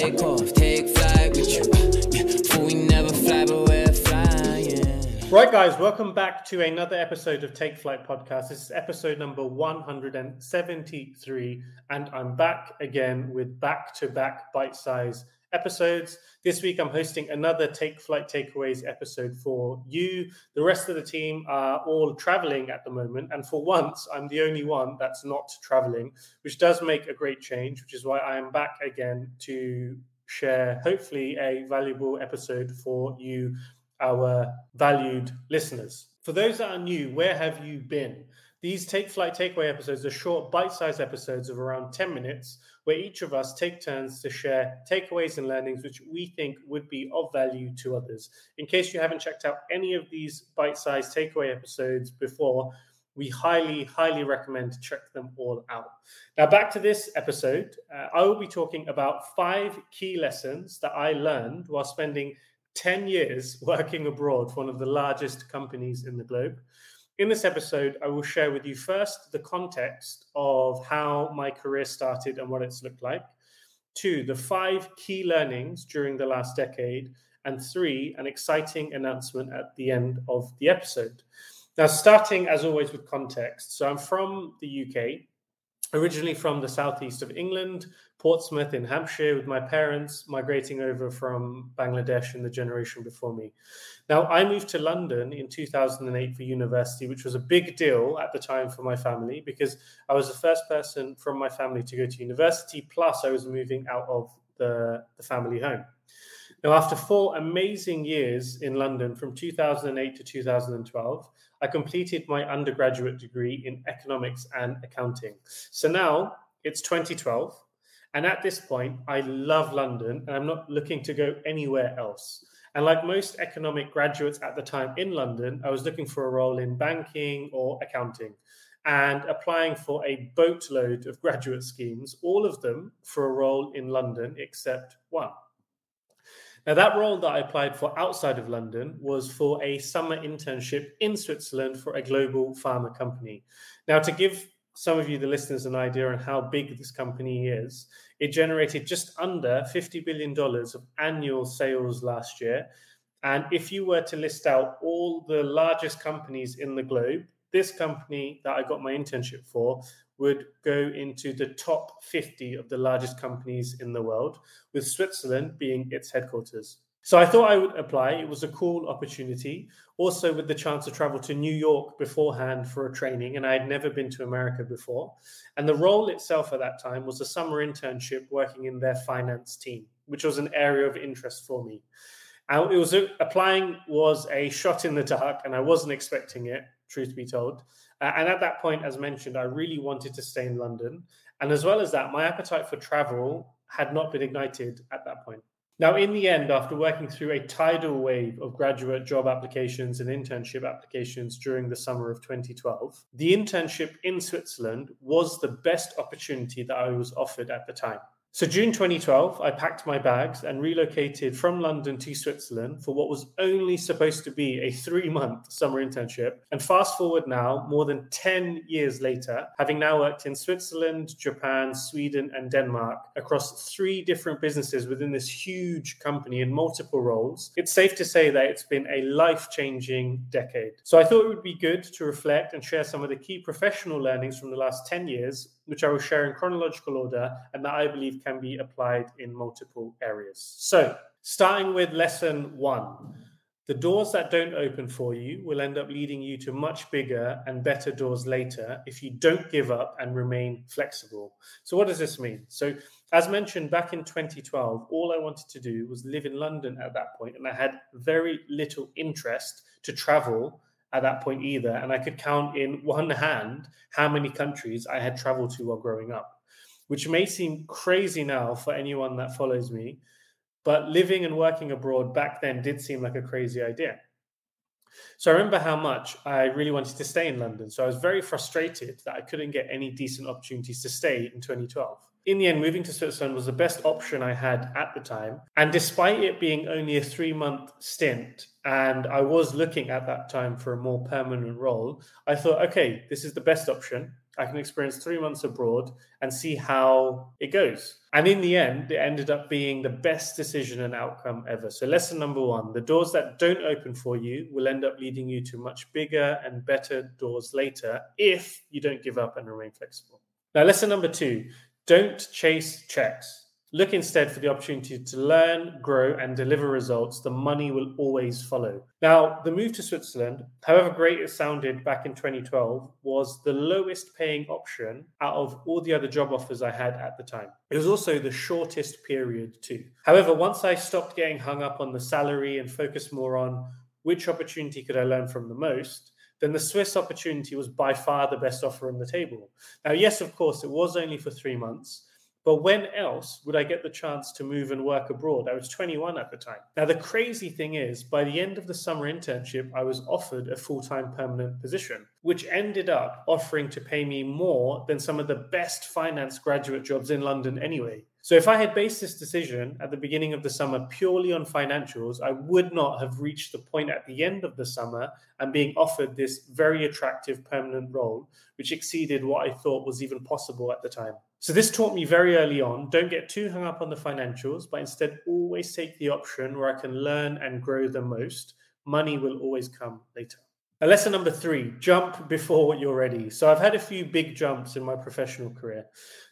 take off, take flight with you. For we never fly, but we're flying. Right, guys, welcome back to another episode of Take Flight Podcast. This is episode number 173, and I'm back again with back to back bite size episodes. This week, I'm hosting another Take Flight Takeaways episode for you. The rest of the team are all traveling at the moment, and for once, I'm the only one that's not traveling, which does make a great change, which is why I am back again to share, hopefully, a valuable episode for you, our valued listeners. For those that are new, where have you been? These Take Flight Takeaway episodes are short, bite sized episodes of around 10 minutes where each of us take turns to share takeaways and learnings which we think would be of value to others. In case you haven't checked out any of these bite sized takeaway episodes before, we highly, highly recommend to check them all out. Now, back to this episode, uh, I will be talking about five key lessons that I learned while spending 10 years working abroad for one of the largest companies in the globe. In this episode, I will share with you first the context of how my career started and what it's looked like. Two, the five key learnings during the last decade. And three, an exciting announcement at the end of the episode. Now, starting as always with context. So, I'm from the UK, originally from the southeast of England, Portsmouth in Hampshire, with my parents migrating over from Bangladesh in the generation before me. Now, I moved to London in 2008 for university, which was a big deal at the time for my family because I was the first person from my family to go to university, plus, I was moving out of the, the family home. Now, after four amazing years in London from 2008 to 2012, I completed my undergraduate degree in economics and accounting. So now it's 2012. And at this point, I love London and I'm not looking to go anywhere else. And like most economic graduates at the time in London, I was looking for a role in banking or accounting and applying for a boatload of graduate schemes, all of them for a role in London except one. Now, that role that I applied for outside of London was for a summer internship in Switzerland for a global pharma company. Now, to give some of you, the listeners, an idea on how big this company is, it generated just under $50 billion of annual sales last year. And if you were to list out all the largest companies in the globe, this company that I got my internship for would go into the top 50 of the largest companies in the world, with Switzerland being its headquarters. So I thought I would apply. It was a cool opportunity. Also, with the chance to travel to New York beforehand for a training, and I had never been to America before. And the role itself at that time was a summer internship working in their finance team, which was an area of interest for me. And it was applying was a shot in the dark, and I wasn't expecting it, truth be told. And at that point, as mentioned, I really wanted to stay in London. And as well as that, my appetite for travel had not been ignited at that point. Now, in the end, after working through a tidal wave of graduate job applications and internship applications during the summer of 2012, the internship in Switzerland was the best opportunity that I was offered at the time. So, June 2012, I packed my bags and relocated from London to Switzerland for what was only supposed to be a three month summer internship. And fast forward now, more than 10 years later, having now worked in Switzerland, Japan, Sweden, and Denmark across three different businesses within this huge company in multiple roles, it's safe to say that it's been a life changing decade. So, I thought it would be good to reflect and share some of the key professional learnings from the last 10 years which I will share in chronological order and that I believe can be applied in multiple areas. So, starting with lesson one. The doors that don't open for you will end up leading you to much bigger and better doors later if you don't give up and remain flexible. So, what does this mean? So, as mentioned back in 2012, all I wanted to do was live in London at that point, and I had very little interest to travel at that point either. And I could count in one hand how many countries I had traveled to while growing up, which may seem crazy now for anyone that follows me. But living and working abroad back then did seem like a crazy idea. So I remember how much I really wanted to stay in London. So I was very frustrated that I couldn't get any decent opportunities to stay in 2012 in the end, moving to Switzerland was the best option I had at the time. And despite it being only a three month stint, and I was looking at that time for a more permanent role, I thought, okay, this is the best option. I can experience three months abroad and see how it goes. And in the end, it ended up being the best decision and outcome ever. So, lesson number one the doors that don't open for you will end up leading you to much bigger and better doors later if you don't give up and remain flexible. Now, lesson number two don't chase checks. Look instead for the opportunity to learn, grow, and deliver results. The money will always follow. Now, the move to Switzerland, however great it sounded back in 2012, was the lowest paying option out of all the other job offers I had at the time. It was also the shortest period, too. However, once I stopped getting hung up on the salary and focused more on which opportunity could I learn from the most, then the Swiss opportunity was by far the best offer on the table. Now, yes, of course, it was only for three months. But when else would I get the chance to move and work abroad? I was 21 at the time. Now, the crazy thing is, by the end of the summer internship, I was offered a full time permanent position, which ended up offering to pay me more than some of the best finance graduate jobs in London anyway. So, if I had based this decision at the beginning of the summer purely on financials, I would not have reached the point at the end of the summer and being offered this very attractive permanent role, which exceeded what I thought was even possible at the time. So this taught me very early on don't get too hung up on the financials, but instead always take the option where I can learn and grow the most. Money will always come later. Lesson number three jump before you're ready. So I've had a few big jumps in my professional career.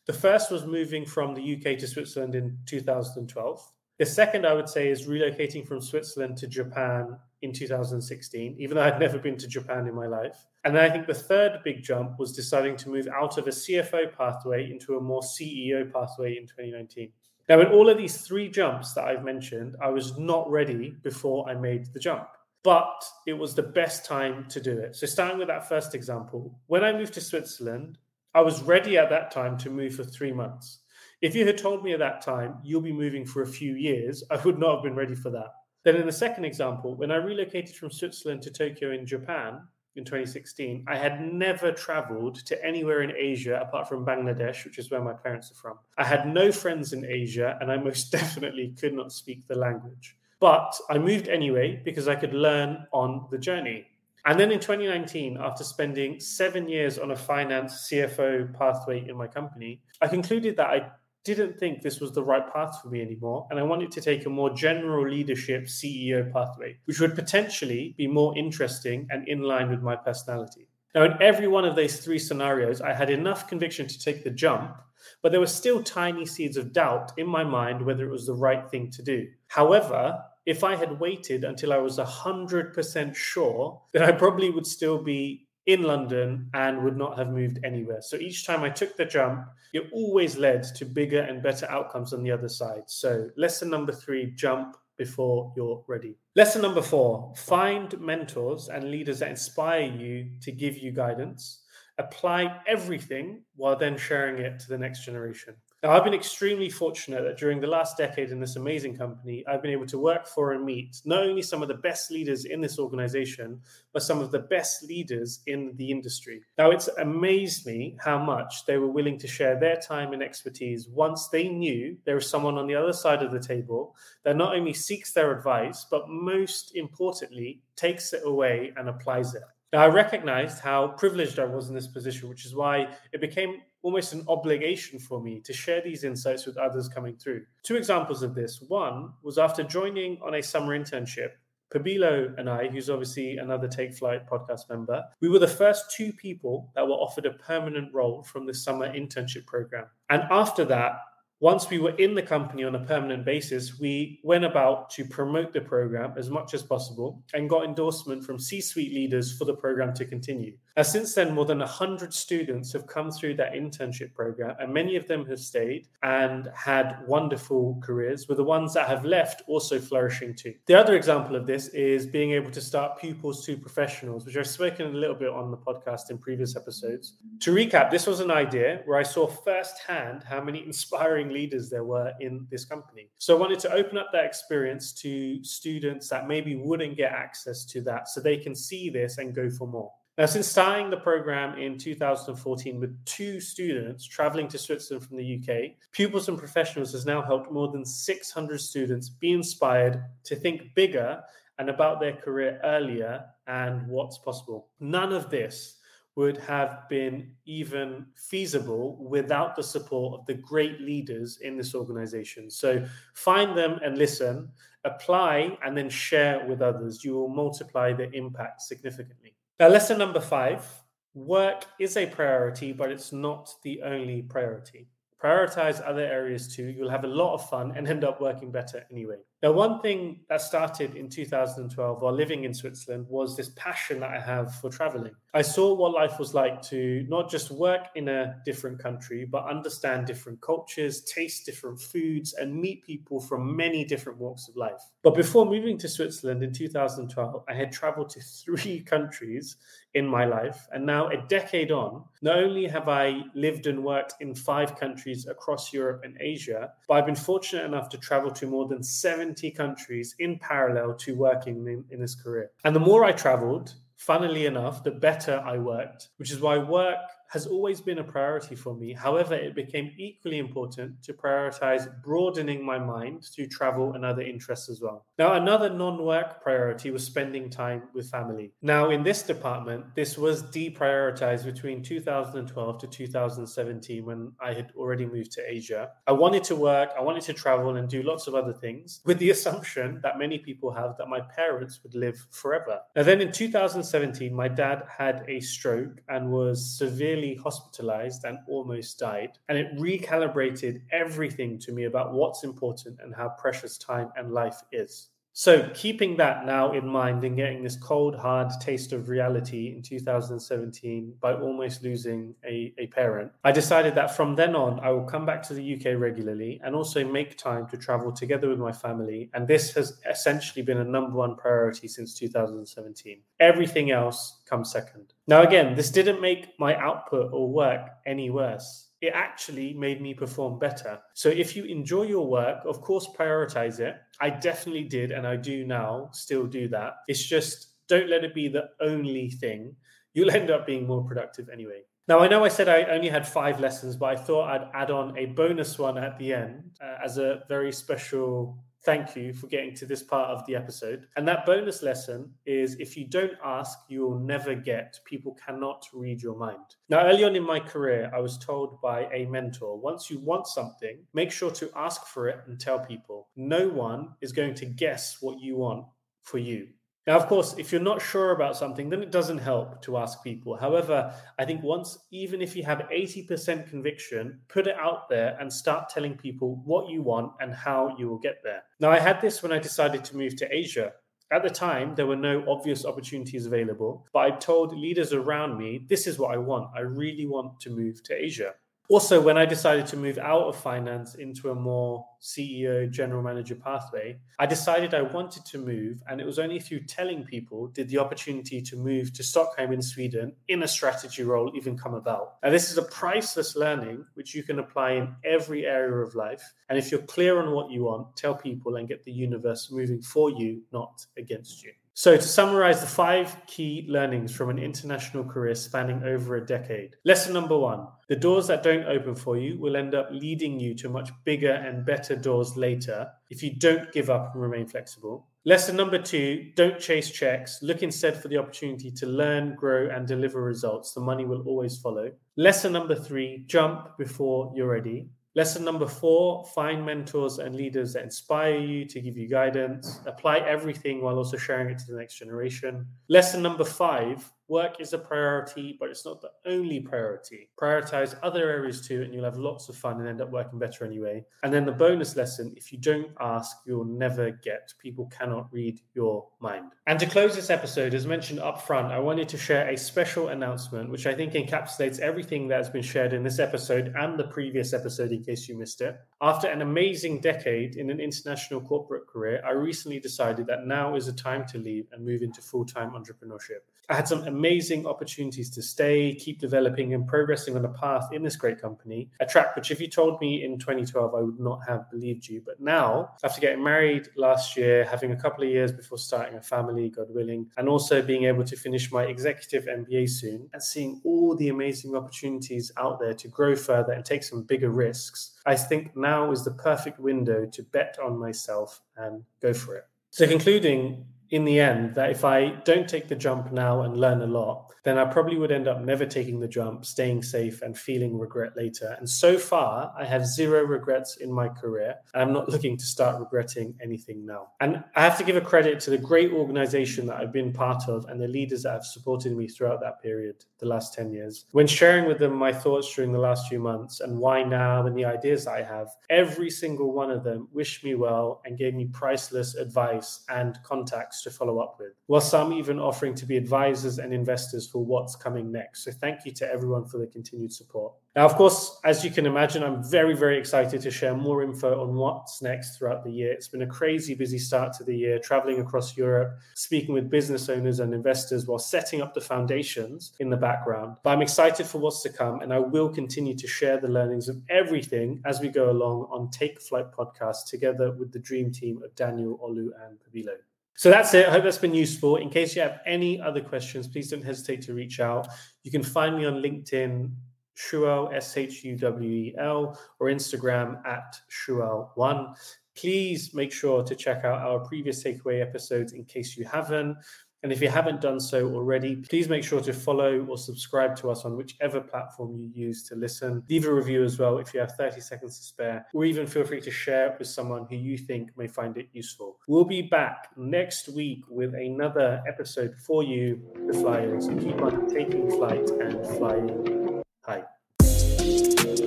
The first was moving from the UK to Switzerland in 2012. The second, I would say, is relocating from Switzerland to Japan in 2016, even though I'd never been to Japan in my life. And then I think the third big jump was deciding to move out of a CFO pathway into a more CEO pathway in 2019. Now, in all of these three jumps that I've mentioned, I was not ready before I made the jump, but it was the best time to do it. So, starting with that first example, when I moved to Switzerland, I was ready at that time to move for three months. If you had told me at that time, you'll be moving for a few years, I would not have been ready for that. Then, in the second example, when I relocated from Switzerland to Tokyo in Japan in 2016, I had never traveled to anywhere in Asia apart from Bangladesh, which is where my parents are from. I had no friends in Asia, and I most definitely could not speak the language. But I moved anyway because I could learn on the journey. And then in 2019, after spending seven years on a finance CFO pathway in my company, I concluded that I didn't think this was the right path for me anymore. And I wanted to take a more general leadership CEO pathway, which would potentially be more interesting and in line with my personality. Now, in every one of those three scenarios, I had enough conviction to take the jump, but there were still tiny seeds of doubt in my mind whether it was the right thing to do. However, if I had waited until I was 100% sure, then I probably would still be in London and would not have moved anywhere. So each time I took the jump, it always led to bigger and better outcomes on the other side. So lesson number three jump before you're ready. Lesson number four find mentors and leaders that inspire you to give you guidance. Apply everything while then sharing it to the next generation. Now, I've been extremely fortunate that during the last decade in this amazing company, I've been able to work for and meet not only some of the best leaders in this organization, but some of the best leaders in the industry. Now, it's amazed me how much they were willing to share their time and expertise once they knew there was someone on the other side of the table that not only seeks their advice, but most importantly, takes it away and applies it. I recognized how privileged I was in this position, which is why it became almost an obligation for me to share these insights with others coming through. Two examples of this. One was after joining on a summer internship, Pabilo and I, who's obviously another Take Flight podcast member, we were the first two people that were offered a permanent role from the summer internship program. And after that, once we were in the company on a permanent basis, we went about to promote the program as much as possible and got endorsement from C suite leaders for the program to continue. Now, since then, more than 100 students have come through that internship program, and many of them have stayed and had wonderful careers, with the ones that have left also flourishing too. The other example of this is being able to start pupils to professionals, which I've spoken a little bit on the podcast in previous episodes. To recap, this was an idea where I saw firsthand how many inspiring leaders there were in this company. So I wanted to open up that experience to students that maybe wouldn't get access to that so they can see this and go for more. Now, since starting the program in 2014 with two students traveling to Switzerland from the UK, Pupils and Professionals has now helped more than 600 students be inspired to think bigger and about their career earlier and what's possible. None of this would have been even feasible without the support of the great leaders in this organization. So find them and listen, apply, and then share with others. You will multiply the impact significantly. Now, lesson number five work is a priority, but it's not the only priority. Prioritize other areas too. You'll have a lot of fun and end up working better anyway. Now, one thing that started in 2012 while living in Switzerland was this passion that I have for traveling. I saw what life was like to not just work in a different country, but understand different cultures, taste different foods, and meet people from many different walks of life. But before moving to Switzerland in 2012, I had traveled to three countries in my life. And now, a decade on, not only have I lived and worked in five countries across Europe and Asia, but I've been fortunate enough to travel to more than 70 countries in parallel to working in, in this career. And the more I traveled, funnily enough, the better I worked, which is why work has always been a priority for me. However, it became equally important to prioritize broadening my mind to travel and other interests as well. Now, another non work priority was spending time with family. Now, in this department, this was deprioritized between 2012 to 2017 when I had already moved to Asia. I wanted to work, I wanted to travel and do lots of other things with the assumption that many people have that my parents would live forever. Now, then in 2017, my dad had a stroke and was severely hospitalized and almost died. And it recalibrated everything to me about what's important and how precious time and life is. So, keeping that now in mind and getting this cold, hard taste of reality in 2017 by almost losing a, a parent, I decided that from then on, I will come back to the UK regularly and also make time to travel together with my family. And this has essentially been a number one priority since 2017. Everything else comes second. Now, again, this didn't make my output or work any worse it actually made me perform better. So if you enjoy your work, of course, prioritize it. I definitely did, and I do now still do that. It's just don't let it be the only thing. You'll end up being more productive anyway. Now, I know I said I only had five lessons, but I thought I'd add on a bonus one at the end uh, as a very special thank you for getting to this part of the episode. And that bonus lesson is if you don't ask, you will never get. People cannot read your mind. Now, early on in my career, I was told by a mentor once you want something, make sure to ask for it and tell people. No one is going to guess what you want for you. Now, of course, if you're not sure about something, then it doesn't help to ask people. However, I think once, even if you have 80% conviction, put it out there and start telling people what you want and how you will get there. Now, I had this when I decided to move to Asia. At the time, there were no obvious opportunities available, but I told leaders around me, this is what I want. I really want to move to Asia also, when I decided to move out of finance into a more CEO, general manager pathway, I decided I wanted to move. And it was only through telling people did the opportunity to move to Stockholm in Sweden in a strategy role even come about. And this is a priceless learning which you can apply in every area of life. And if you're clear on what you want, tell people and get the universe moving for you, not against you. So, to summarize the five key learnings from an international career spanning over a decade. Lesson number one the doors that don't open for you will end up leading you to much bigger and better doors later if you don't give up and remain flexible. Lesson number two don't chase checks. Look instead for the opportunity to learn, grow, and deliver results. The money will always follow. Lesson number three jump before you're ready. Lesson number four find mentors and leaders that inspire you to give you guidance. Apply everything while also sharing it to the next generation. Lesson number five Work is a priority, but it's not the only priority. Prioritize other areas too, and you'll have lots of fun and end up working better anyway. And then the bonus lesson if you don't ask, you'll never get. People cannot read your mind. And to close this episode, as mentioned up front, I wanted to share a special announcement, which I think encapsulates everything that has been shared in this episode and the previous episode, in case you missed it. After an amazing decade in an international corporate career, I recently decided that now is the time to leave and move into full time entrepreneurship. I had some amazing opportunities to stay, keep developing, and progressing on a path in this great company. A track which, if you told me in 2012, I would not have believed you. But now, after getting married last year, having a couple of years before starting a family, God willing, and also being able to finish my executive MBA soon, and seeing all the amazing opportunities out there to grow further and take some bigger risks, I think now is the perfect window to bet on myself and go for it. So, concluding, in the end that if I don't take the jump now and learn a lot, then I probably would end up never taking the jump, staying safe, and feeling regret later. And so far, I have zero regrets in my career. I'm not looking to start regretting anything now. And I have to give a credit to the great organization that I've been part of and the leaders that have supported me throughout that period, the last 10 years. When sharing with them my thoughts during the last few months and why now and the ideas I have, every single one of them wished me well and gave me priceless advice and contacts to follow up with, while some even offering to be advisors and investors for what's coming next. So thank you to everyone for the continued support. Now, of course, as you can imagine, I'm very, very excited to share more info on what's next throughout the year. It's been a crazy busy start to the year, traveling across Europe, speaking with business owners and investors while setting up the foundations in the background. But I'm excited for what's to come, and I will continue to share the learnings of everything as we go along on Take Flight podcast together with the dream team of Daniel, Olu, and Pabilo. So that's it. I hope that's been useful. In case you have any other questions, please don't hesitate to reach out. You can find me on LinkedIn, Shuel, S H U W E L, or Instagram at Shuel1. Please make sure to check out our previous takeaway episodes in case you haven't. And if you haven't done so already, please make sure to follow or subscribe to us on whichever platform you use to listen. Leave a review as well if you have 30 seconds to spare, or even feel free to share it with someone who you think may find it useful. We'll be back next week with another episode for you, the flyers. Keep on taking flight and flying high.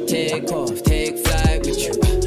Take off, take flight.